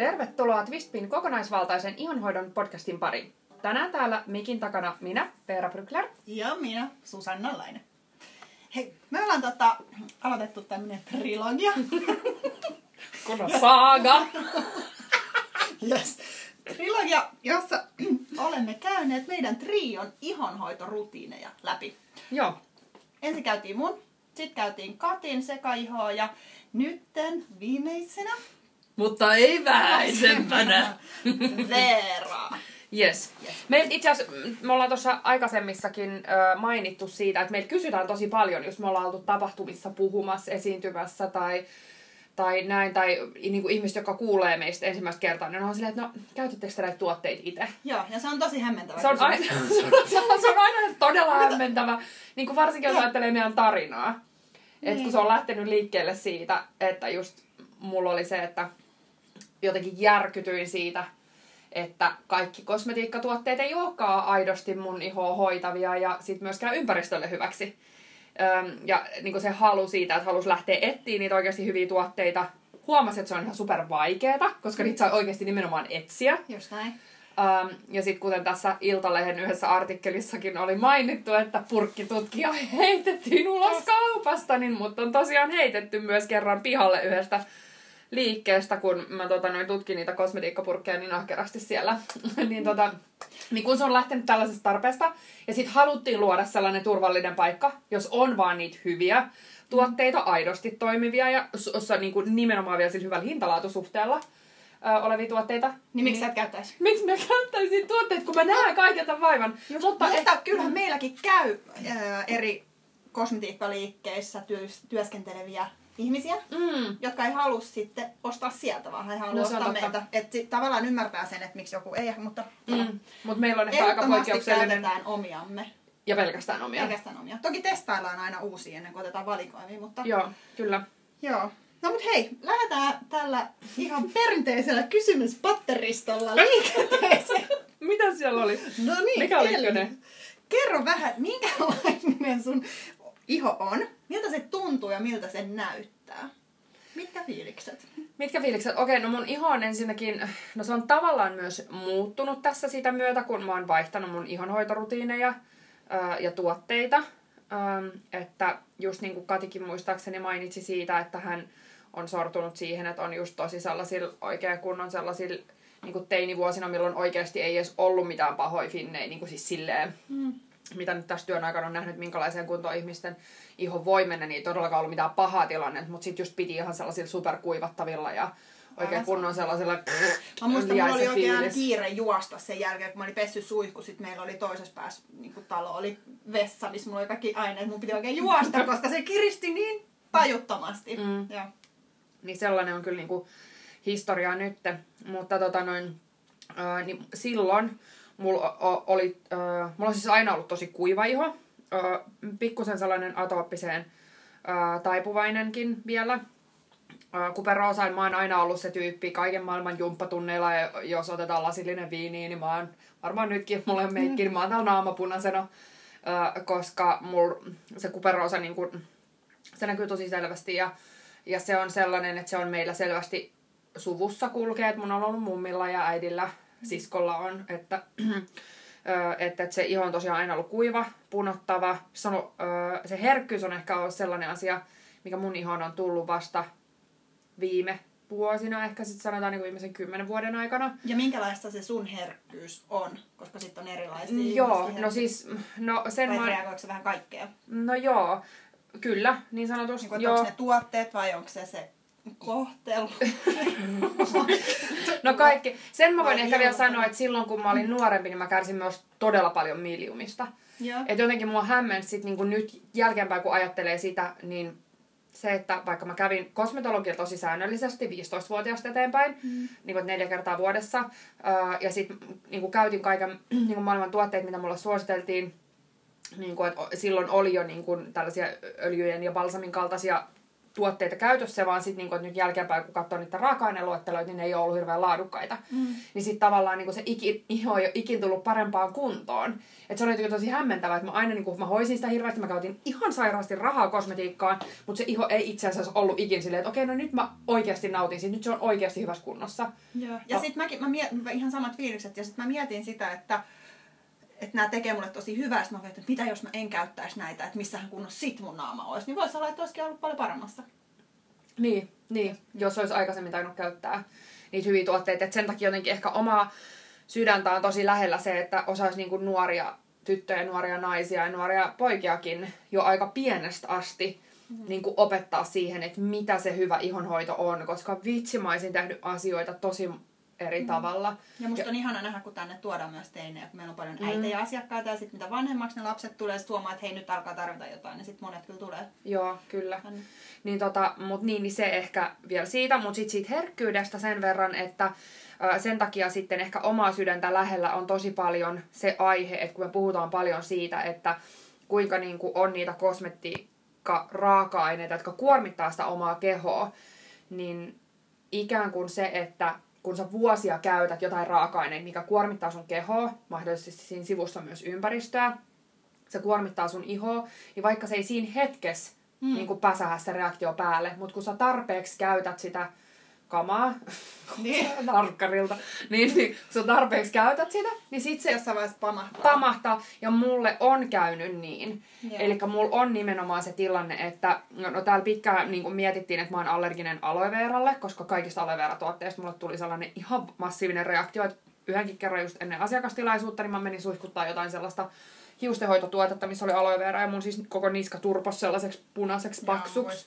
Tervetuloa Twistpin kokonaisvaltaisen ihonhoidon podcastin pariin. Tänään täällä mikin takana minä, Veera Brykler. Ja minä, Susanna Laine. Hei, me ollaan tota, aloitettu tämmönen trilogia. Kunnon saaga. yes. Trilogia, jossa olemme käyneet meidän trion ihonhoitorutiineja läpi. Joo. Ensin käytiin mun, sitten käytiin Katin sekaihoa ja nytten viimeisenä Mutta ei vähäisempänä. Veera. Yes. Me itse asiassa, me ollaan tuossa aikaisemmissakin ö, mainittu siitä, että meiltä kysytään tosi paljon, jos me ollaan oltu tapahtumissa puhumassa, esiintymässä tai, tai näin, tai niin kuin ihmiset, jotka kuulee meistä ensimmäistä kertaa, niin on silleen, että no, käytättekö te näitä tuotteita itse? Joo, ja se on tosi hämmentävä Se on, aina, se on, se on aina todella hämmentävä, niin kuin varsinkin jos ajattelee meidän tarinaa. Että kun Niin. se on lähtenyt liikkeelle siitä, että just mulla oli se, että jotenkin järkytyin siitä, että kaikki kosmetiikkatuotteet ei olekaan aidosti mun ihoa hoitavia ja sit myöskään ympäristölle hyväksi. Ja niin kuin se halu siitä, että halusi lähteä etsiä niitä oikeasti hyviä tuotteita, huomasi, että se on ihan super vaikeeta, koska niitä saa oikeasti nimenomaan etsiä. Just näin. Um, ja sitten kuten tässä Iltalehden yhdessä artikkelissakin oli mainittu, että purkkitutkija heitettiin ulos kaupasta, niin mut on tosiaan heitetty myös kerran pihalle yhdestä liikkeestä, kun mä tota, noin tutkin niitä kosmetiikkapurkkeja niin ahkerasti siellä. niin, tota, niin kun se on lähtenyt tällaisesta tarpeesta, ja sitten haluttiin luoda sellainen turvallinen paikka, jos on vaan niitä hyviä tuotteita, aidosti toimivia ja jossa niin kuin nimenomaan vielä sillä hyvällä hintalaatusuhteella ö, olevia tuotteita. Niin miksi sä et käyttäisi? Miksi mä käyttäisin tuotteet, kun mä näen kaiken tämän vaivan? Just, mutta mutta, et- kyllähän meilläkin käy ää, eri kosmetiikkaliikkeissä työs, työskenteleviä ihmisiä, Mm, jotka ei halua sitten ostaa sieltä, vaan he haluaa No, ostaa totta. meiltä. Että tavallaan ymmärtää sen, että miksi joku ei, mutta mm. Mutta meillä on ehkä aika poikkeuksellinen käytetään omiamme. ja pelkästään omia. Pelkästään omia. Toki testaillaan aina uusia ennen kuin otetaan valikoimia, mutta Joo, kyllä. Joo. No mut hei, lähdetään tällä ihan perinteisellä kysymyspatteristolla liikenteeseen. Mitä siellä oli? No niin, Mikä oli ykkönen? Kerro vähän, minkälainen sun iho on, miltä se tuntuu ja miltä se näyttää. Mitkä fiilikset? Mitkä fiilikset? Okei, no mun iho on ensinnäkin, no se on tavallaan myös muuttunut tässä sitä myötä, kun mä oon vaihtanut mun ihonhoitorutiineja ää, ja tuotteita. Ähm, että just niin kuin Katikin muistaakseni mainitsi siitä, että hän on sortunut siihen, että on just tosi sellaisilla oikein kunnon sellaisilla niin kuin teinivuosina, milloin oikeasti ei edes ollut mitään pahoja finnejä, niin kuin siis silleen, Mm. Mitä nyt tässä työn aikana on nähnyt, minkälaiseen kuntoon ihmisten iho voi mennä, niin ei todellakaan ollut mitään pahaa tilannetta, mutta sitten just piti ihan sellaisilla superkuivattavilla ja oikein kunnon sellaisella Mä muistan, mulla oli oikein aina kiire juosta sen jälkeen, kun mä olin pessy suihku, sit meillä oli toisessa päässä niin talo, oli vessa, missä mulla oli kaikki aineet, mun piti oikein juosta, koska se kiristi niin tajuttomasti. Mm. Joo. Niin sellainen on kyllä niinku historiaa nyt. Mutta tota noin, ää, niin silloin mulla oli, ää, mulla on siis aina ollut tosi kuiva iho. Ää, pikkusen sellainen atooppiseen ää, taipuvainenkin vielä. Ää, Kuperoosain mä oon aina ollut se tyyppi kaiken maailman jumppatunneilla, ja jos otetaan lasillinen viini, niin mä oon varmaan nytkin, mulla on meikki, niin mä oon täällä naamapunaisena, ää, koska mul se kuperoosa niin kun, se näkyy tosi selvästi ja, ja se on sellainen, että se on meillä selvästi suvussa kulkee, että mun on ollut mummilla ja äidillä, siskolla on, että, että, että se iho on tosiaan aina ollut kuiva, punottava. Ö, se herkkyys on ehkä ollut sellainen asia, mikä mun ihoon on tullut vasta viime vuosina, ehkä sitten sanotaan niin viimeisen kymmenen vuoden aikana. Ja minkälaista se sun herkkyys on? Koska sitten on erilaisia Joo, ihmisten no siis, no sen Vai mä... vähän kaikkea? No joo, kyllä, niin sanotusti. Niin kuin, joo. onko ne tuotteet vai onko se se kohtelu? No kaikki. Sen mä voin Vai ehkä vielä sanoa, että silloin kun mä olin nuorempi, niin mä kärsin myös todella paljon miliumista. Joo. Et jotenkin mua hämmensi sit niinku nyt jälkeenpäin, kun ajattelee sitä, niin se, että vaikka mä kävin kosmetologia tosi säännöllisesti 15-vuotiaasta eteenpäin, mm. niin kuin neljä kertaa vuodessa, ja sitten niin käytin kaiken niin kuin maailman tuotteet, mitä mulle suositeltiin, niin kuin, että silloin oli jo niin kuin, tällaisia öljyjen ja balsamin kaltaisia tuotteita käytössä, vaan sitten niinku, nyt jälkeenpäin, kun katsoo niitä raaka-aineluetteloita, niin ne ei ole ollut hirveän laadukkaita. Mm. Niin sitten tavallaan niinku se iki, iho ei ole ikin tullut parempaan kuntoon. Et se oli jotenkin tosi hämmentävää, että mä aina niinku, mä hoisin sitä hirveästi, mä käytin ihan sairaasti rahaa kosmetiikkaan, mutta se iho ei itse asiassa ollut ikin silleen, että okei, no nyt mä oikeasti nautin siitä, nyt se on oikeasti hyvässä kunnossa. Joo. Ja no. sitten mäkin, mä mietin, ihan samat fiilikset, ja sitten mä mietin sitä, että että nämä tekee mulle tosi hyvää, mä että mitä jos mä en käyttäisi näitä, että missähän kunnossa sit mun naama olisi, niin voisi olla, että olisikin ollut paljon paremmassa. Niin, niin, jos olisi aikaisemmin tainnut käyttää niitä hyviä tuotteita. Et sen takia jotenkin ehkä oma sydäntä on tosi lähellä se, että osaisi niinku nuoria tyttöjä, nuoria naisia ja nuoria poikiakin jo aika pienestä asti mm. niin kuin opettaa siihen, että mitä se hyvä ihonhoito on, koska vitsi mä olisin tehnyt asioita tosi eri mm. tavalla. Ja musta on ihana nähdä, kun tänne tuodaan myös teinejä, kun meillä on paljon mm. äitejä mm. asiakkaita ja sitten mitä vanhemmaksi ne lapset tulee, sitten huomaa, että hei nyt alkaa tarvita jotain, niin sitten monet kyllä tulee. Joo, kyllä. Tänne. Niin, tota, mut niin, niin se ehkä vielä siitä, mutta sitten siitä herkkyydestä sen verran, että sen takia sitten ehkä omaa sydäntä lähellä on tosi paljon se aihe, että kun me puhutaan paljon siitä, että kuinka niin kuin on niitä kosmetiikka-raaka-aineita, jotka kuormittaa sitä omaa kehoa, niin ikään kuin se, että kun sä vuosia käytät jotain raaka-aineita, mikä kuormittaa sun kehoa, mahdollisesti siinä sivussa myös ympäristöä, se kuormittaa sun ihoa, niin vaikka se ei siinä hetkessä mm. niin pääsähä se reaktio päälle, mutta kun sä tarpeeksi käytät sitä kamaa niin. narkkarilta, niin, niin kun sä tarpeeksi käytät sitä, niin sit se jossain vaiheessa pamahtaa. pamahtaa. Ja mulle on käynyt niin. Eli mulla on nimenomaan se tilanne, että no, no täällä pitkään niin mietittiin, että mä oon allerginen aloe veralle, koska kaikista aloe vera-tuotteista mulle tuli sellainen ihan massiivinen reaktio, että yhdenkin kerran just ennen asiakastilaisuutta, niin mä menin suihkuttaa jotain sellaista hiustenhoitotuotetta, missä oli aloe vera ja mun siis koko niska turpos sellaiseksi punaiseksi paksuksi.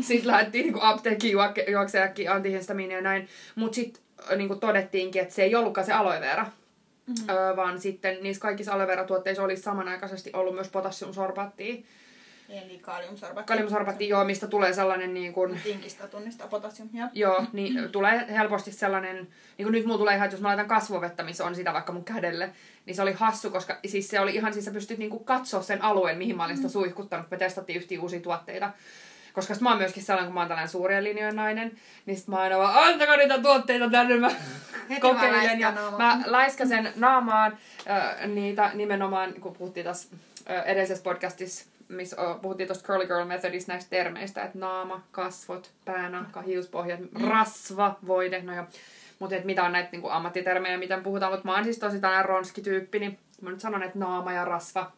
sitten lähdettiin niinku apteekkiin juoksejakin antihistamiinia ja näin. Mutta sitten niinku todettiinkin, että se ei ollutkaan se aloe vera. Mm-hmm. Öö, vaan sitten niissä kaikissa aloe vera-tuotteissa olisi samanaikaisesti ollut myös potassiumsorbaattia. Eli kaliumsorbatti. Kaliumsorbatti, joo, mistä tulee sellainen niin kuin... Tinkistä tunnistaa potassiumia. Joo, niin tulee helposti sellainen, niin kuin nyt mulla tulee ihan, että jos mä laitan kasvovettä, missä on sitä vaikka mun kädelle, niin se oli hassu, koska siis se oli ihan, siis sä pystyt niin kuin katsoa sen alueen, mihin mä olin sitä mm. suihkuttanut. Me testattiin yhtiä uusia tuotteita. Koska mä oon myöskin sellainen, kun mä oon tällainen suurien linjojen nainen, niin sit mä aina vaan, antakaa niitä tuotteita tänne, mä kokeilen. Ja mä laiskasen naamaan äh, niitä nimenomaan, kun puhuttiin tässä äh, edellisessä podcastissa missä puhuttiin tuosta Curly Girl Methodista näistä termeistä, että naama, kasvot, päänahka, hiuspohjat, mm. rasva, voide, no ja mutta mitä on näitä niinku ammattitermejä, miten puhutaan, mutta mä oon siis tosi tällainen ronski-tyyppi, niin mä nyt sanon, että naama ja rasva.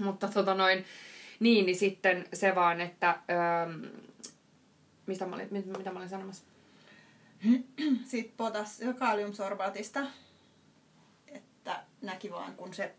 Mutta tota noin, niin, niin sitten se vaan, että öö, mistä mä olin, mit, mitä mä olin sanomassa? Sitten potas kaliumsorbaatista, että näki vaan kun se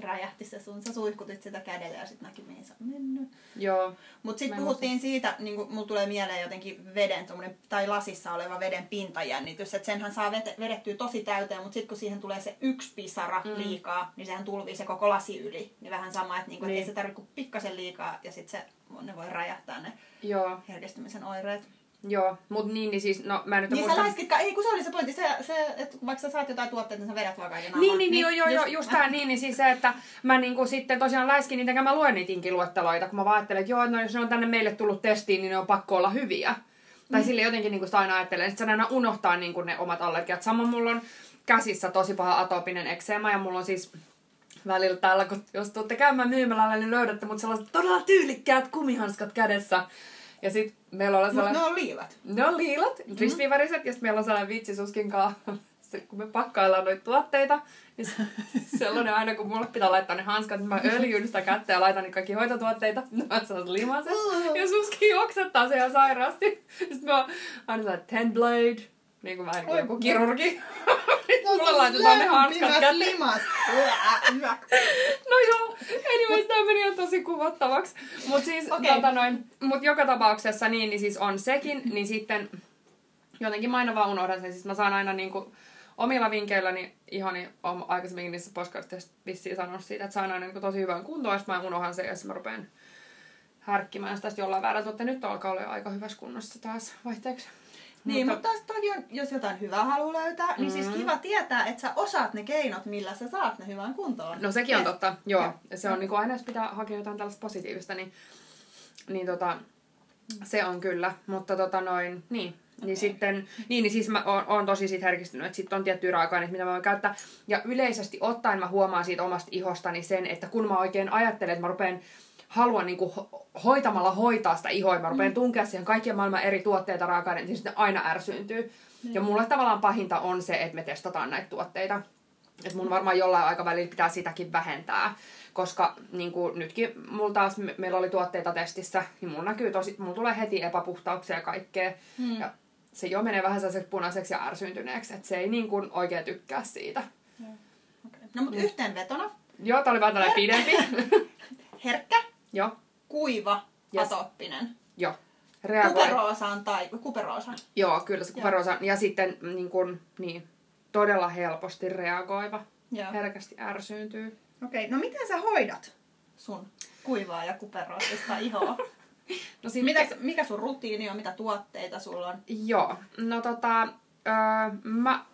räjähti se sun, sä suihkutit sitä kädellä ja sitten näki mihin sä on mennyt. Joo. Mut sitten puhuttiin musta. siitä, niin kuin mulla tulee mieleen jotenkin veden, tai lasissa oleva veden pintajännitys, että senhän saa vete, vedettyä tosi täyteen, mutta sitten kun siihen tulee se yksi pisara mm. liikaa, niin sehän tulvii se koko lasi yli. Niin vähän sama, että, niinku, niin. et ei se tarvitse kuin pikkasen liikaa ja sitten se, ne voi räjähtää ne Joo. herkistymisen oireet. Joo, mutta niin, niin siis, no mä en nyt Niin muista... sä ei kun se oli se pointti, se, se että vaikka sä saat jotain tuotteita, niin sä vedät vaan kaiken Niin, niin, niin, joo, joo, joo, just tää, niin, niin siis se, että mä niinku sitten tosiaan läiskin niitä, mä luen niitä inkiluetteloita, kun mä ajattelen, että joo, no jos ne on tänne meille tullut testiin, niin ne on pakko olla hyviä. Mm. Tai sille jotenkin niinku sitä aina ajattelen, että se aina unohtaa niinku ne omat allergiat. Samoin mulla on käsissä tosi paha atopinen ekseema ja mulla on siis välillä täällä, kun jos tuutte käymään myymälällä, niin löydätte mut sellaiset todella tyylikkäät kumihanskat kädessä ja sit meillä on sellainen... ne on liilat. Ne on liilat, mm-hmm. crispy-väriset, ja sit meillä on sellainen vitsi suskin kanssa, kun me pakkaillaan noita tuotteita, niin sellainen aina, kun mulle pitää laittaa ne hanskat, niin mä öljyn sitä kättä ja laitan ne kaikki hoitotuotteita, niin mä saan limasen. Ja suski juoksettaa se ihan sairaasti. Sitten mä aina sellainen ten blade, niin kuin vähän niin kuin joku kirurgi. Mulla laitetaan ne hanskat käteen. no joo, anyways, tämä meni ihan tosi kuvattavaksi. Mutta siis, okay. tota noin, mut joka tapauksessa niin, niin siis on sekin, niin sitten jotenkin mä aina vaan unohdan sen. Siis mä saan aina niinku omilla vinkkeilläni ihani on aikaisemminkin niissä podcastissa vissiin sanonut siitä, että saan aina niinku tosi hyvän kuntoon, ja mä unohdan sen, ja sitten mä rupean härkkimään sitä jollain väärällä, että nyt alkaa olla aika hyvässä kunnossa taas vaihteeksi. Niin, mutta, mutta toki on, jos jotain hyvää haluaa löytää, mm-hmm. niin siis mm. kiva tietää, että sä osaat ne keinot, millä sä saat ne hyvään kuntoon. No sekin on totta, joo. Ja. Se on niin kuin aina, jos pitää hakea jotain tällaista positiivista, niin, niin tota, Se on kyllä, mutta tota noin, niin. Okay. Niin sitten, niin, niin siis mä oon, oon tosi siitä herkistynyt, että sitten on tiettyjä raaka-aineita, mitä mä voin käyttää. Ja yleisesti ottaen mä huomaan siitä omasta ihostani sen, että kun mä oikein ajattelen, että mä rupean haluan niinku ho- hoitamalla hoitaa sitä ihoa, ja mä rupean tunkea siihen kaikkien maailman eri tuotteita raaka-aineita, niin sitten aina ärsyyntyy. Ja mulle tavallaan pahinta on se, että me testataan näitä tuotteita. Että mun varmaan jollain aikavälillä pitää sitäkin vähentää. Koska niin kuin nytkin mulla taas, me- meillä oli tuotteita testissä, niin mulla näkyy tosi, mulla tulee heti epäpuhtauksia ja kaikkea. Mm. Ja se jo menee vähän sellaiseksi punaiseksi ja ärsyyntyneeksi, että se ei niin kuin oikein tykkää siitä. Okay. No mutta yhteenvetona. Joo, tää oli vähän tällainen pidempi. Herkkä, Joo, kuiva, Yes. atooppinen. joo. Reagoi. Kuperoosaan tai kuperoosa. Joo, kyllä se kuperosa. Ja sitten niin kuin, niin, todella helposti reagoiva. Joo. Herkästi ärsyyntyy. Okei, okay. no miten sä hoidat sun kuivaa ja kuperoosista ihoa? No sit, mitä, mikä sun rutiini on, mitä tuotteita sulla on? Joo, no tota, öö, mä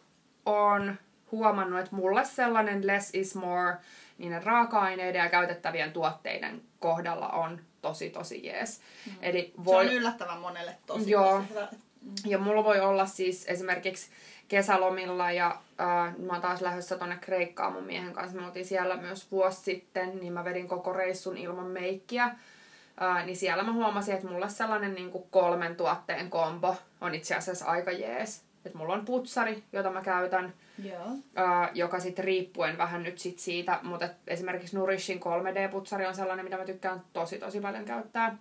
oon huomannut, että mulle sellainen less is more niiden raaka-aineiden ja käytettävien tuotteiden kohdalla on tosi tosi jees. Mm. Eli Se voi, on yllättävän monelle tosi, Joo. tosi hyvä. ja mulla voi olla siis esimerkiksi kesälomilla ja äh, mä oon taas lähdössä tonne Kreikkaan mun miehen kanssa. Me oltiin siellä myös vuosi sitten, niin mä vedin koko reissun ilman meikkiä. Äh, niin siellä mä huomasin, että mulle sellainen niin kuin kolmen tuotteen kombo on itse asiassa aika jees. Et mulla on putsari, jota mä käytän, Joo. äh, joka sitten riippuen vähän nyt sit siitä, mutta esimerkiksi Nourishin 3D-putsari on sellainen, mitä mä tykkään tosi tosi paljon käyttää.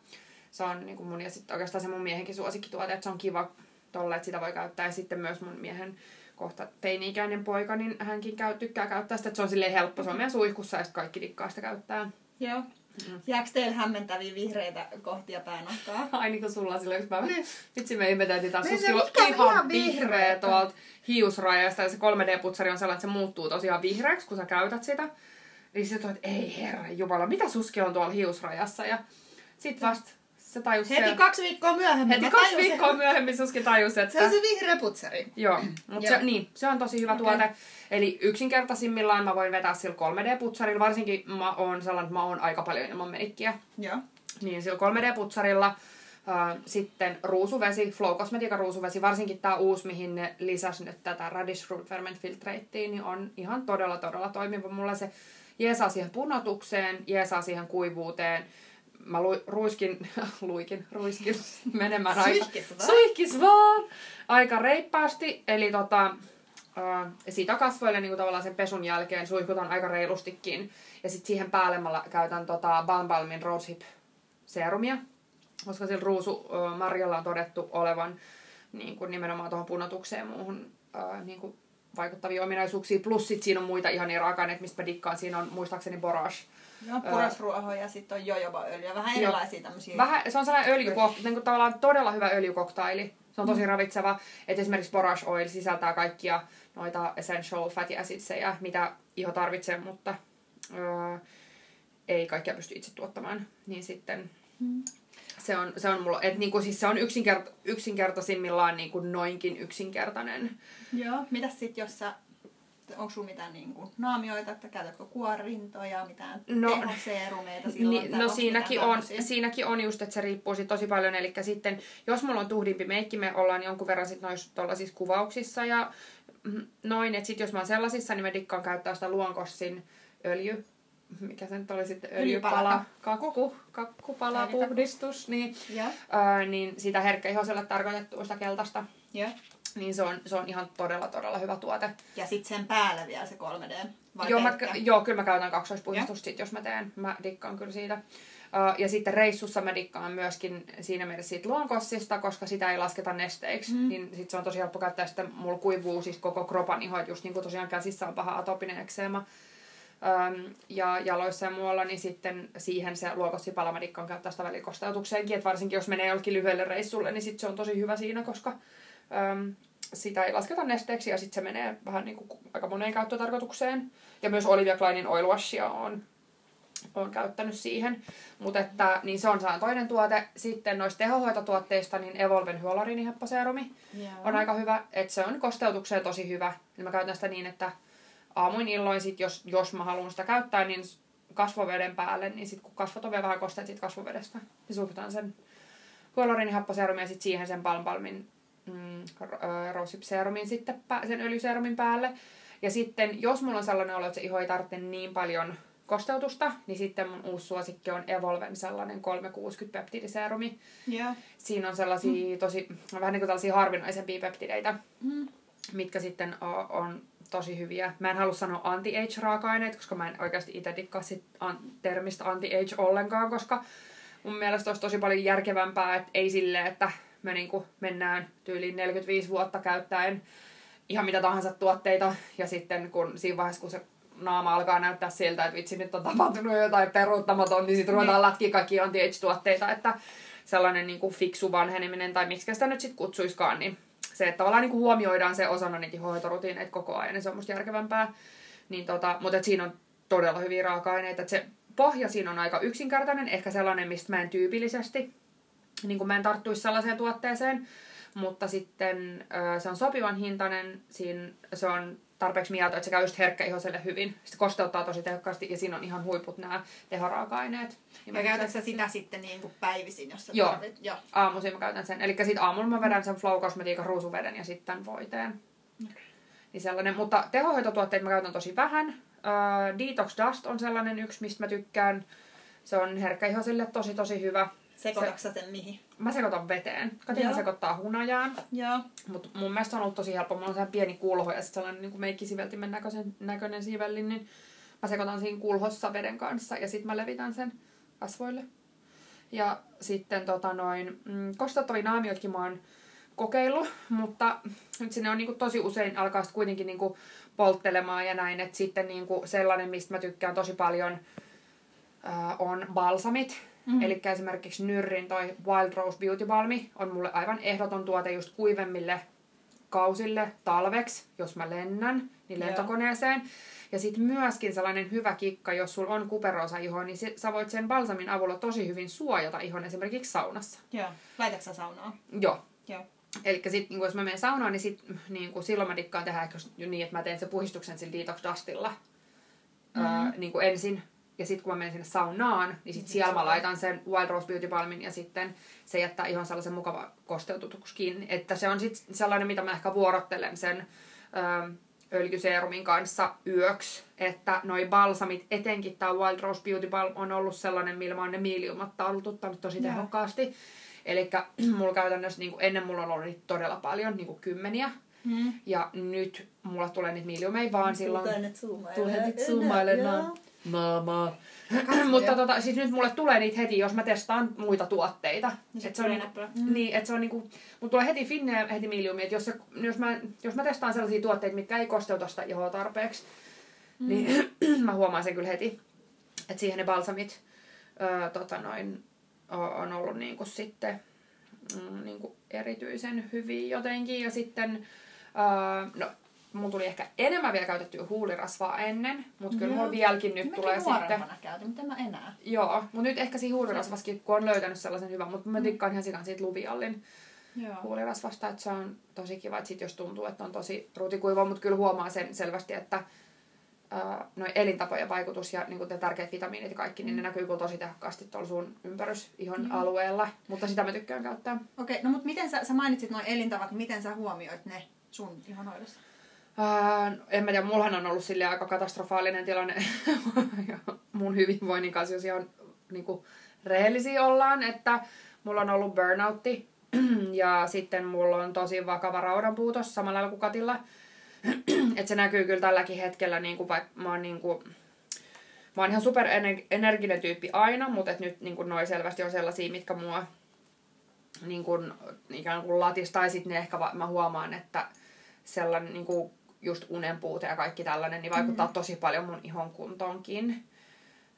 Se on niin kuin mun ja sitten oikeastaan se mun miehenkin suosikkituote, että se on kiva tolle, että sitä voi käyttää. Ja sitten myös mun miehen kohta teini-ikäinen poika, niin hänkin käy, tykkää käyttää sitä, että se on silleen helppo. Se on meidän suihkussa ja sitten kaikki dikkaa sitä käyttää. Joo. Mm. Jääkö teillä hämmentäviä vihreitä kohtia päänahkaa? Ai niin kuin sulla silloin, kun mä... Vitsi me ihmeteltiin taas, Niin sulla mikä on ihan ihan vihreä vihreä. tuolta hiusrajasta ja se 3D-putsari on sellainen, että se muuttuu tosiaan vihreäksi, kun sä käytät sitä. Niin sitten että ei herra jumala, mitä suski on tuolla hiusrajassa ja sit vasta se tajus Heti se, kaksi viikkoa myöhemmin. heti kaksi tajusin. viikkoa myöhemmin suski tajus, että... Se on se vihreä putsari. Joo, mutta se, niin, se on tosi hyvä Okei. tuote. Eli yksinkertaisimmillaan mä voin vetää sillä 3D-putsarilla, varsinkin mä oon sellainen, että mä oon aika paljon ilman meikkiä. Joo. Niin sillä 3D-putsarilla äh, sitten ruusuvesi, Flow Cosmetica ruusuvesi, varsinkin tämä uusi, mihin ne lisäsi nyt tätä Radish Fruit Ferment Filtratea, niin on ihan todella todella toimiva. Mulla se jeesaa siihen punotukseen, jeesaa siihen kuivuuteen. Mä lu, ruiskin, luikin, ruiskin menemään aika... Suihkis vaan. Suihkis vaan! Aika reippaasti, eli tota, äh, siitä kasvoille niin kuin tavallaan sen pesun jälkeen suihkutan aika reilustikin. Ja sitten siihen päälle mä käytän tota Balm Balmin Rosehip serumia, koska sillä ruusu äh, marjalla on todettu olevan niin kuin nimenomaan tuohon punotukseen muuhun äh, niin kuin vaikuttavia ominaisuuksia. Plus sit siinä on muita ihania raaka-aineita, mistä mä dikkaan. Siinä on muistaakseni borage. Joo, purasruoho ja sitten on jojobaöljyä. Vähän erilaisia tämmöisiä. Vähän, se on sellainen öljykok, niin kuin tavallaan todella hyvä öljykoktaili. Se on tosi ravitseva. Että esimerkiksi Borage Oil sisältää kaikkia noita essential fatty acidsejä, mitä iho tarvitsee, mutta öö, ei kaikkia pysty itse tuottamaan. Niin sitten se on, se on mulla, että niinku, siis se on yksinkert, yksinkertaisimmillaan niinku noinkin yksinkertainen. Joo. Mitäs sit, jos sä... Onko sulla mitään niin kuin, naamioita, että käytätkö kuorintoja, mitään No, tehoseerumeita silloin? Ni, no siinäkin on, siinäkin on just, että se riippuu sit tosi paljon. Eli sitten, jos mulla on tuhdimpi meikki, me ollaan jonkun verran sit noissa tuollaisissa kuvauksissa ja mm, noin. Että sit jos mä oon sellaisissa, niin mä dikkaan käyttää sitä luonkossin öljy, mikä se nyt oli sitten, öljypala, kakku, kakkupala, puhdistus, niin, Joo. ää, niin sitä herkkäihoselle tarkoitettua sitä keltaista. Joo. Niin se on, se on ihan todella, todella hyvä tuote. Ja sitten sen päälle vielä se 3D. Vai Joo, mä, joo, kyllä mä käytän kaksoispuhdistusta sit, jos mä teen. Mä dikkaan kyllä siitä. Uh, ja sitten reissussa mä dikkaan myöskin siinä mielessä siitä luonkossista, koska sitä ei lasketa nesteiksi. Mm. Niin sit se on tosi helppo käyttää. Sitten mulla kuivuu siis koko kropan iho, että just niin kuin tosiaan käsissä on paha atopinen ekseema. Um, ja jaloissa ja muualla, niin sitten siihen se luokossipala mä dikkaan käyttää sitä välikosteutukseenkin. Että varsinkin jos menee jollekin lyhyelle reissulle, niin sit se on tosi hyvä siinä, koska um, sitä ei lasketa nesteeksi ja sitten se menee vähän niin kuin aika moneen käyttötarkoitukseen. Ja myös Olivia Kleinin Oil Washia on, on käyttänyt siihen. Mutta että, niin se on sellainen toinen tuote. Sitten noista tehohoitotuotteista, niin Evolven hyaluronihepposeerumi Joo. on aika hyvä. Että se on kosteutukseen tosi hyvä. Niin mä käytän sitä niin, että aamuin illoin, sit jos, jos mä haluan sitä käyttää, niin kasvoveden päälle, niin sitten kun kasvot on vielä vähän kosteet siitä kasvovedestä, niin suihkutan sen hyaluriinihapposeerumi ja sitten siihen sen Palm Balmin mm, rosipseerumin sitten sen öljyseerumin päälle. Ja sitten, jos mulla on sellainen olo, että se iho ei tarvitse niin paljon kosteutusta, niin sitten mun uusi suosikki on Evolven sellainen 360 peptidiseerumi. Joo. Siinä on sellaisia tosi, vähän niin kuin tällaisia harvinaisempia peptideitä, Mm. mitkä sitten on tosi hyviä. Mä en halua sanoa anti-age-raaka-aineet, koska mä en oikeasti itse dikkaa sit an- termistä anti-age ollenkaan, koska mun mielestä olisi tosi paljon järkevämpää, että ei silleen, että me niinku mennään tyyliin 45 vuotta käyttäen ihan mitä tahansa tuotteita, ja sitten kun siinä vaiheessa, kun se naama alkaa näyttää siltä, että vitsi nyt on tapahtunut jotain peruuttamaton, niin sitten ruvetaan lätkiä kaikki anti-age-tuotteita, että sellainen niin kuin fiksu vanheneminen, tai miksi sitä nyt sitten kutsuiskaan, niin se, että tavallaan niin kuin huomioidaan se osana niitä hoitorutiineita koko ajan, niin se on musta järkevämpää. Niin tota, mutta et siinä on todella hyviä raaka-aineita. Se pohja siinä on aika yksinkertainen, ehkä sellainen, mistä mä en tyypillisesti, niin kuin mä en tarttuisi sellaiseen tuotteeseen, mutta sitten se on sopivan hintainen, siinä se on tarpeeksi mieltä, että se käy just herkkäihoselle hyvin. Se kosteuttaa tosi tehokkaasti ja siinä on ihan huiput nämä tehoraaka-aineet. Ja käytätkö sä sitä sitten niin kuin päivisin, jos sä Joo. tarvit? Joo. Aamuisin mä käytän sen. Eli sit aamulla mä vedän sen Flow Cosmetiikan ruusuveden ja sitten voiteen. Niin sellainen. Mutta tehohoitotuotteita mä käytän tosi vähän. Uh, Detox Dust on sellainen yksi, mistä mä tykkään. Se on herkkäihosille tosi tosi hyvä. Sekoitatko sä sen mihin? Mä sekoitan veteen. Katihan sekoittaa hunajaan. Joo. Mutta mun mielestä on ollut tosi helppo. Mulla on sellainen pieni kulho ja sitten sellainen niin meikkisiveltimen näköisen, näköinen sivellin, niin mä sekoitan siinä kulhossa veden kanssa ja sitten mä levitän sen kasvoille. Ja sitten tota noin, mm, kosteuttavia naamioitkin mä oon kokeillut, mutta nyt sinne on niinku tosi usein alkaa kuitenkin niinku polttelemaan ja näin, että sitten niinku sellainen, mistä mä tykkään tosi paljon, ää, on balsamit. Mm. Eli esimerkiksi Nyrrin toi Wild Rose Beauty Balmi on mulle aivan ehdoton tuote just kuivemmille kausille talveksi, jos mä lennän, niin Joo. lentokoneeseen. Ja sitten myöskin sellainen hyvä kikka, jos sulla on kuperoosa iho, niin sit sä voit sen balsamin avulla tosi hyvin suojata ihon esimerkiksi saunassa. Joo. Laitatko saunaa? Joo. Joo. Eli sit, niin jos mä menen saunaan, niin, sit, niin kuin silloin mä dikkaan tehdä ehkä niin, että mä teen sen puhistuksen sillä detox dustilla mm-hmm. öö, niin ensin. Ja sitten kun mä menen sinne saunaan, niin sit Sit siellä mä laitan sen Wild Rose Beauty Balmin ja sitten se jättää ihan sellaisen mukava kosteututuskin. Että se on sitten sellainen, mitä mä ehkä vuorottelen sen öö, öljyseerumin kanssa yöksi. Että noi balsamit, etenkin tämä Wild Rose Beauty Balm on ollut sellainen, millä mä oon ne miiliumat taltuttanut tosi tehokkaasti. Eli mulla käytännössä niin ennen mulla on ollut niitä todella paljon, niin kymmeniä. Mm. Ja nyt mulla tulee niitä miljoomeja vaan silloin. nyt. Tulee nyt zoomaile Joo. Naamaa. Mutta tota, siis nyt mulle tulee niitä heti, jos mä testaan muita tuotteita. Niin sit Et se on niinku, näppylä. Mm. niin, että se on niinku, mulla tulee heti finne ja heti miliumi, että jos, se, jos, mä, jos mä testaan sellaisia tuotteita, mitkä ei kosteuta sitä ihoa tarpeeksi, mm. niin mä huomaan sen kyllä heti, että siihen ne balsamit öö, tota noin, o- on ollut niinku sitten mm, niinku erityisen hyviä jotenkin. Ja sitten, öö, no, mulla tuli ehkä enemmän vielä käytettyä huulirasvaa ennen, mutta kyllä mulla vieläkin nyt Mäkin tulee sitten... käytin, mutta en mä enää. Joo, mutta nyt ehkä siinä huulirasvaskin, kun on löytänyt sellaisen hyvän, mutta mä tikkaan ihan sikan siitä Luviallin Joo. huulirasvasta, että se on tosi kiva, että sit jos tuntuu, että on tosi rutikuiva, mutta kyllä huomaa sen selvästi, että ää, noi elintapojen vaikutus ja niin ne tärkeät vitamiinit ja kaikki, niin ne näkyy kyllä tosi tehokkaasti tuolla sun ympärys ihon Joo. alueella, mutta sitä mä tykkään käyttää. Okei, no mutta miten sä, sä mainitsit noin elintavat, niin miten sä huomioit ne sun ihonhoidossa? Ää, en mä tiedä, mullahan on ollut sille aika katastrofaalinen tilanne ja mun hyvinvoinnin kanssa, jos ihan niin kuin, rehellisiä ollaan, että mulla on ollut burnoutti ja sitten mulla on tosi vakava raudanpuutos samalla lailla kuin Katilla. että se näkyy kyllä tälläkin hetkellä, niin kuin, vaikka mä oon niin kuin, Mä oon ihan super energinen tyyppi aina, mutta et nyt niin noi selvästi on sellaisia, mitkä mua niin kun, ikään kuin latistaa. Tai sitten ehkä mä huomaan, että sellainen niin kuin just unen puute ja kaikki tällainen, niin vaikuttaa mm-hmm. tosi paljon mun ihon kuntoonkin.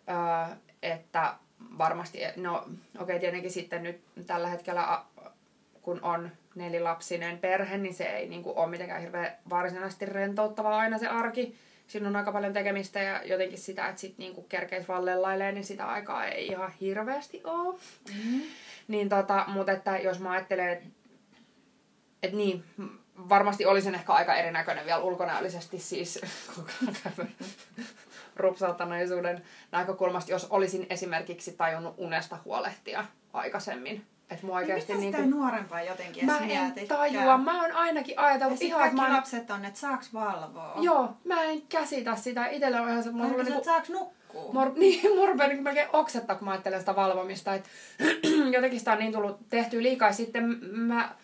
Öö, että varmasti, no okei okay, tietenkin sitten nyt tällä hetkellä, kun on nelilapsinen perhe, niin se ei niin kuin, ole mitenkään hirveän varsinaisesti rentouttavaa aina se arki. Siinä on aika paljon tekemistä ja jotenkin sitä, että sit niin kerkeisi vallellailee, niin sitä aikaa ei ihan hirveästi ole. Mm. Niin tota, mutta että jos mä ajattelen, että et niin, varmasti olisin ehkä aika erinäköinen vielä ulkonäöllisesti siis rupsautuneisuuden näkökulmasta, jos olisin esimerkiksi tajunnut unesta huolehtia aikaisemmin. Että mua oikeasti Mitä niinku... nuorempaa jotenkin Mä en tajua. Mä oon ainakin Ja ajatellut ihan, että mä lapset on, että saaks valvoa? Joo, mä en käsitä sitä. Itellä on ihan se... Mulla Mulla niinku... saaks nukkua? Mor, niin, mua rupeaa niin melkein oksettaa, kun mä ajattelen sitä valvomista. Et, jotenkin sitä on niin tullut tehtyä liikaa. Sitten mä,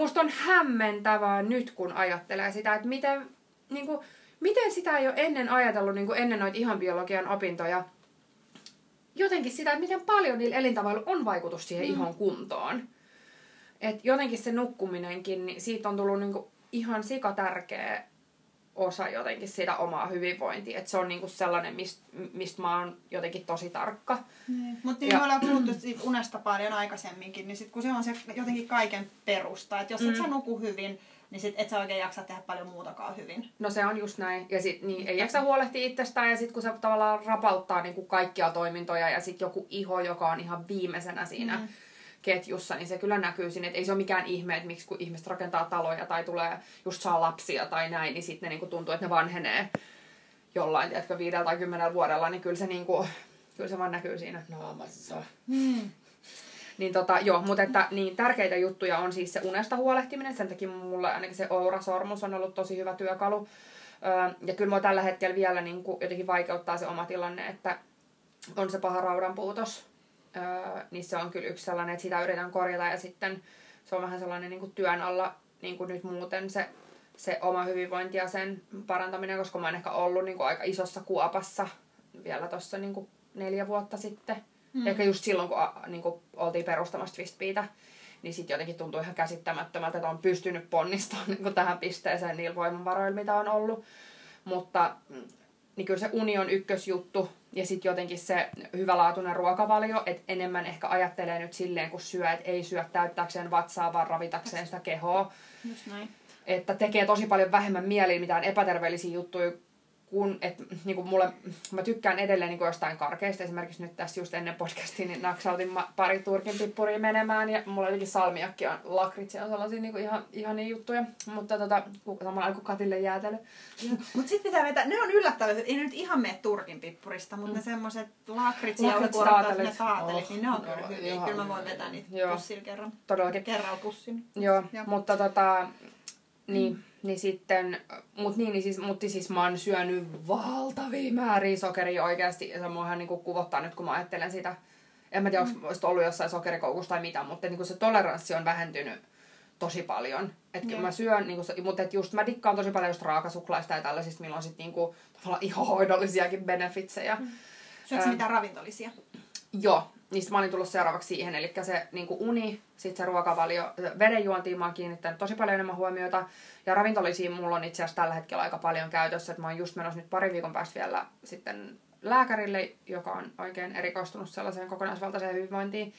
musta on hämmentävää nyt, kun ajattelee sitä, että miten, niin kuin, miten sitä ei ole ennen ajatellut, niin kuin ennen noita ihan biologian opintoja. Jotenkin sitä, että miten paljon niillä elintavoilla on vaikutus siihen mm. ihon kuntoon. Et jotenkin se nukkuminenkin, niin siitä on tullut niin kuin ihan sikatärkeä osa jotenkin sitä omaa hyvinvointia. Että se on niinku sellainen, mistä mist mä oon jotenkin tosi tarkka. Niin. Mutta niin Ja- me ollaan puhuttu siitä unesta paljon aikaisemminkin, niin sit kun se on se jotenkin kaiken perusta, että jos et Mm. sä nuku hyvin, niin sit et sä oikein jaksa tehdä paljon muutakaan hyvin. No se on just näin. Ja sit niin, ei jaksa huolehtia itsestään ja sitten kun se tavallaan rapauttaa niin kuin kaikkia toimintoja ja sitten joku iho, joka on ihan viimeisenä siinä Mm. mm. Ketjussa, niin se kyllä näkyy sinne. Että ei se ole mikään ihme, että miksi kun ihmiset rakentaa taloja tai tulee just saa lapsia tai näin, niin sitten ne niin kuin tuntuu, että ne vanhenee jollain, tiedätkö, viidellä tai kymmenellä vuodella, niin kyllä se, niin kuin, kyllä se vaan näkyy siinä naamassa. Mm. Niin tota, joo, mutta että niin tärkeitä juttuja on siis se unesta huolehtiminen. Sen takia mulle ainakin se Oura-sormus on ollut tosi hyvä työkalu. Öö, ja kyllä mua tällä hetkellä vielä niin kuin, jotenkin vaikeuttaa se oma tilanne, että on se paha raudanpuutos. Öö, niin se on kyllä yksi sellainen, että sitä yritän korjata ja sitten se on vähän sellainen niin kuin työn alla niin kuin nyt muuten se, se oma hyvinvointi ja sen parantaminen, koska mä oon ehkä ollut niin kuin aika isossa kuopassa vielä tuossa niin kuin neljä vuotta sitten. Mm. Ehkä just silloin, kun a, niin kuin oltiin perustamassa Twistbeata, niin sitten jotenkin tuntui ihan käsittämättömältä, että on pystynyt ponnistamaan niin kuin tähän pisteeseen niillä voimavaroilla, mitä on ollut. Mutta mm, niin kyllä se uni on ykkösjuttu. Ja sitten jotenkin se hyvälaatuinen ruokavalio, että enemmän ehkä ajattelee nyt silleen, kun syö, että ei syö täyttääkseen vatsaa, vaan ravitakseen sitä kehoa. Just näin. Että tekee tosi paljon vähemmän mieliin mitään epäterveellisiä juttuja, kun, että niin kuin mulle, mä tykkään edelleen niin kuin jostain karkeista. Esimerkiksi nyt tässä just ennen podcastia niin naksautin ma- pari turkin pippuria menemään ja mulla jotenkin salmiakki on lakritsi on sellaisia niin kuin ihan, ihania juttuja. Mutta tota, samalla kuin Katille jäätelö. Mut sit pitää vetää, ne on yllättävää, ei ne nyt ihan mene turkin pippurista, mutta ne semmoset lakritsiaukuorot, ne Lakritsitaatelit. taatelit, Oh, niin ne on ne kyllä hyviä. ihan Kyllä mä voin vetää niitä pussilla kerran. Todellakin. Kerralla pussin. Joo, Joo. mutta tota, niin, mm. Niin sitten, mut niin, niin siis, mutta siis mä oon syönyt valtavia määriä sokeria oikeasti, ja se muahan niinku kuvottaa nyt, kun mä ajattelen sitä, en mä tiedä, onko mm. ollut jossain sokerikoukussa tai mitä, mutta niinku se toleranssi on vähentynyt tosi paljon. Että Joo. mä syön, niinku, mutta et just mä dikkaan tosi paljon just raakasuklaista ja tällaisista, millä on sit niinku, tavallaan ihohoidollisiakin benefitsejä. Mm. Syötkö Ää. mitään ravintolisia? Joo, niin sit mä olin tullut seuraavaksi siihen, eli se niin uni, sitten se ruokavalio, vedenjuontiin mä oon kiinnittänyt tosi paljon enemmän huomiota, ja ravintolisiin mulla on itse asiassa tällä hetkellä aika paljon käytössä, että mä oon just menossa nyt pari viikon päästä vielä sitten lääkärille, joka on oikein erikoistunut sellaiseen kokonaisvaltaiseen hyvinvointiin.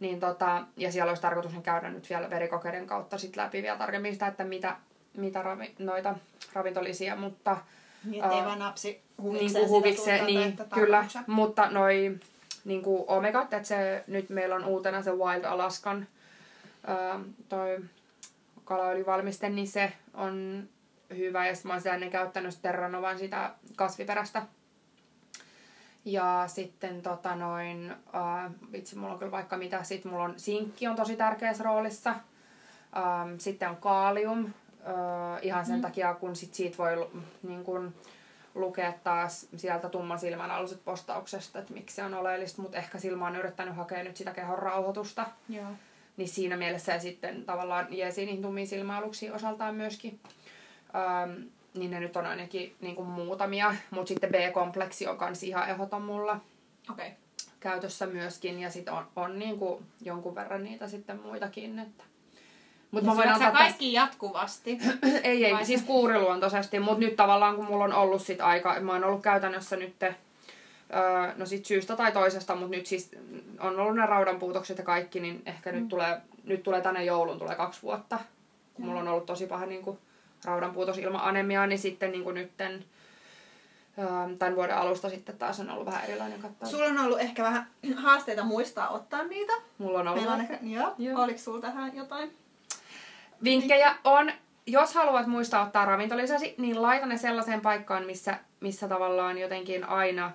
Niin tota, ja siellä olisi tarkoitus käydä nyt vielä verikokeiden kautta sit läpi vielä tarkemmin sitä, että mitä, mitä ravi, noita ravintolisia, mutta Niin, ettei Aa, vaan napsi niin huvikseen kuin sitä huvikseen, niin, kyllä. Mutta noi niin kuin omegat, että se, nyt meillä on uutena se Wild Alaskan ää, toi kalaöljyvalmiste, niin se on hyvä. Ja mä oon ennen käyttänyt Terranovan sitä kasviperäistä. Ja sitten tota noin, ää, vitsi mulla on kyllä vaikka mitä, sitten mulla on sinkki on tosi tärkeässä roolissa. Ähm, sitten on kaalium, äh, ihan sen mm. takia, kun sit siitä voi niin kun, lukea taas sieltä tumman silmän aluset postauksesta, että miksi se on oleellista, mutta ehkä silmä on yrittänyt hakea nyt sitä kehon rauhoitusta. Joo. Niin siinä mielessä ja sitten tavallaan jeesi niihin tummiin silmäaluksiin osaltaan myöskin. Ähm, niin ne nyt on ainakin niin kuin muutamia, mutta sitten B-kompleksi on kans ihan ehdoton mulla Okei. Okay. käytössä myöskin ja sitten on, on niin kuin jonkun verran niitä sitten muitakin. Että. Mut Ja mä voin sä antaa kaikki jatkuvasti. ei, ei, Vai se- siis kuuriluontoisesti, mutta nyt tavallaan kun mulla on ollut sit aika, mä oon ollut käytännössä nyt, öö, no sit syystä tai toisesta, mutta nyt siis on ollut ne raudanpuutokset ja kaikki, niin ehkä mm. nyt, tulee, nyt tulee tänne joulun tulee kaksi vuotta, kun mulla on ollut tosi paha niin kuin, raudanpuutos ilman anemiaa, niin sitten niin kuin nytten, tämän vuoden alusta sitten taas on ollut vähän erilainen kattaus. Sulla on ollut ehkä vähän haasteita muistaa ottaa niitä. Mulla on ollut Meillä on ehkä, joo. Joo. Oliko sulla tähän jotain? Vinkkejä on, jos haluat muistaa ottaa ravintolisasi, niin laita ne sellaiseen paikkaan, missä, missä tavallaan jotenkin aina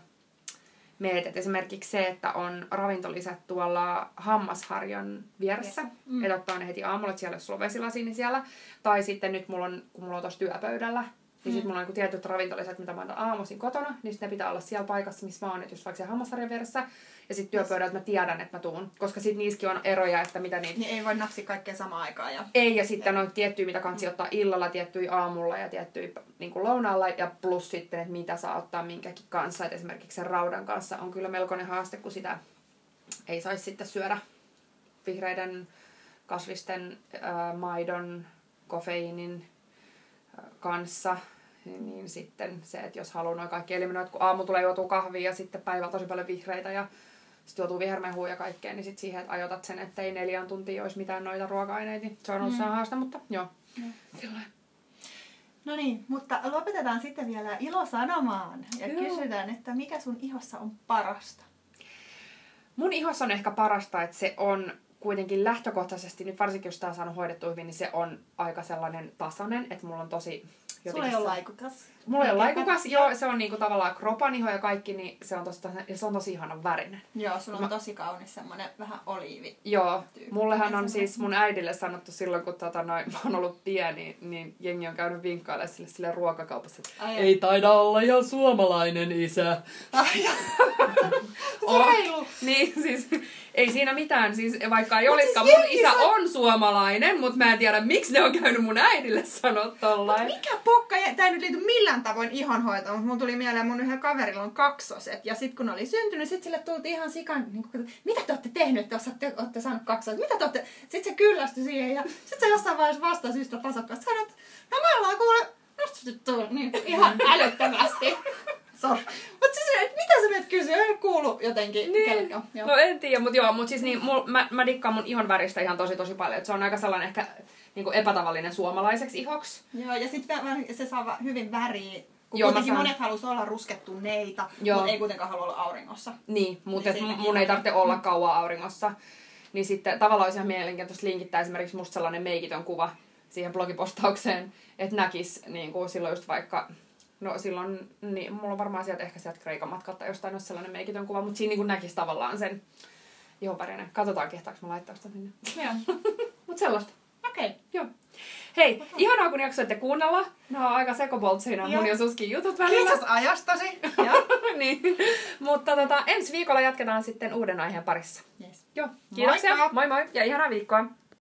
meet. Et esimerkiksi se, että on ravintolisät tuolla hammasharjan vieressä, Yes. mm. että ottaa ne heti aamulla, että siellä jos sulla vesilasi, niin siellä. Tai sitten nyt mulla on, kun mulla on tuossa työpöydällä, niin mm. sitten mulla on niinku tietyt ravintolisät, mitä mä otan aamuisin kotona, niin ne pitää olla siellä paikassa, missä mä oon, että just vaikka siellä hammasharjan vieressä. Ja sitten työpöydältä mä tiedän, että mä tuun, koska sitten niissäkin on eroja, että mitä niitä Niin ei voi napsia kaikkea samaan aikaan. Ja... ei, ja sitten on tiettyjä, mitä kansi ottaa illalla, tiettyjä aamulla ja tiettyjä niin kuin lounaalla, ja plus sitten, että mitä saa ottaa minkäkin kanssa. Et esimerkiksi sen raudan kanssa on kyllä melkoinen haaste, kun sitä ei saisi sitten syödä vihreiden kasvisten, ää, maidon, kofeiinin kanssa. Niin sitten se, että jos haluaa noin kaikki eliminoit, kun aamu tulee juotua kahvia ja sitten päivällä tosi paljon vihreitä ja sitten joutuu vihermehua ja kaikkea, niin sitten siihen, että ajotat sen, että ei neljän tuntia olisi mitään noita ruoka-aineita, niin se on ollut mm. haaste, mutta joo. Mm. Sillain. No niin, mutta lopetetaan sitten vielä ilosanomaan ja Joo. kysytään, että mikä sun ihossa on parasta? Mun ihossa on ehkä parasta, että se on kuitenkin lähtökohtaisesti, nyt varsinkin jos tää on saanut hoidettua hyvin, niin se on aika sellainen tasainen, että mulla on tosi... Sulla ei se- ole laikukas. Mulla ei ole laikukas, joo, se on niinku tavallaan kropan iho ja kaikki, niin se on tosi, ja se on tosi ihanan värinen. Joo, sulla on Mä- tosi kaunis semmonen vähän oliivi. Joo, Tyyppi. mullehan on siis mun äidille sanottu silloin, kun tota, noin, mä oon ollut pieni, niin jengi on käynyt vinkkailemaan sille, sille ruokakaupassa, että Ai ei taida olla ihan suomalainen isä. Ai, Oh. reilu. Niin, siis ei siinä mitään, siis vaikka ei Mut olisikaan, siis mun isä on suomalainen, mutta mä en tiedä, miksi ne on käynyt mun äidille sanoa tollain. Mikä pokka, tämä ei nyt liity millään tavoin ihonhoitoon, mutta mun tuli mieleen, mun yhden kaverilla on kaksoset. Ja sitten kun oli syntynyt, sit sille tultiin ihan sikan, niin kuin, mitä te olette tehnyt, jos olette, olette saanut kaksoset? Mitä te olette? Sitten se kyllästyi siihen ja sitten se jossain vaiheessa vastasi syystä tasokkaasti. Sanoi, että no me ollaan kuule, nostettu niin, ihan älyttömästi. Sorry. Mutta siis, että menet kysyä? Ei kuulu jotenkin Niin. kellekään. Joo. No en tiedä, mutta joo, mutta siis niin, mul, mä, mä dikkaan mun ihon väristä ihan tosi tosi paljon. Et se on aika sellainen ehkä niin kuin epätavallinen suomalaiseksi ihoksi. Joo, ja sitten se saa hyvin väriä. Kun Joo, mä kuitenkin saan- monet halus olla ruskettuneita, Joo. mutta ei kuitenkaan halua olla auringossa. Niin, mutta Niin mun ei ihan- tarvitse olla kauan auringossa. Niin sitten tavallaan olisi ihan mielenkiintoista linkittää esimerkiksi musta sellainen meikitön kuva siihen blogipostaukseen, että näkis niin kuin silloin just vaikka, no silloin, niin mulla on varmaan sieltä ehkä sieltä Kreikan matkalta jostain olisi sellainen meikitön kuva, mutta siinä niin kuin näkisi tavallaan sen ihonvärinen. Katsotaan kehtaanko mä laittaa sitä sinne. Joo. Mutta sellaista. Okei. Okay. Joo. Hei, ihanaa kun jaksoitte kuunnella. Nämä on aika sekopoltsina mun ja Suskin jutut välillä. Kiitos ajastasi. Joo. niin. Mutta tota, ensi viikolla jatketaan sitten uuden aiheen parissa. Yes. Joo, kiitoksia. Moikka! Moi moi ja ihanaa viikkoa.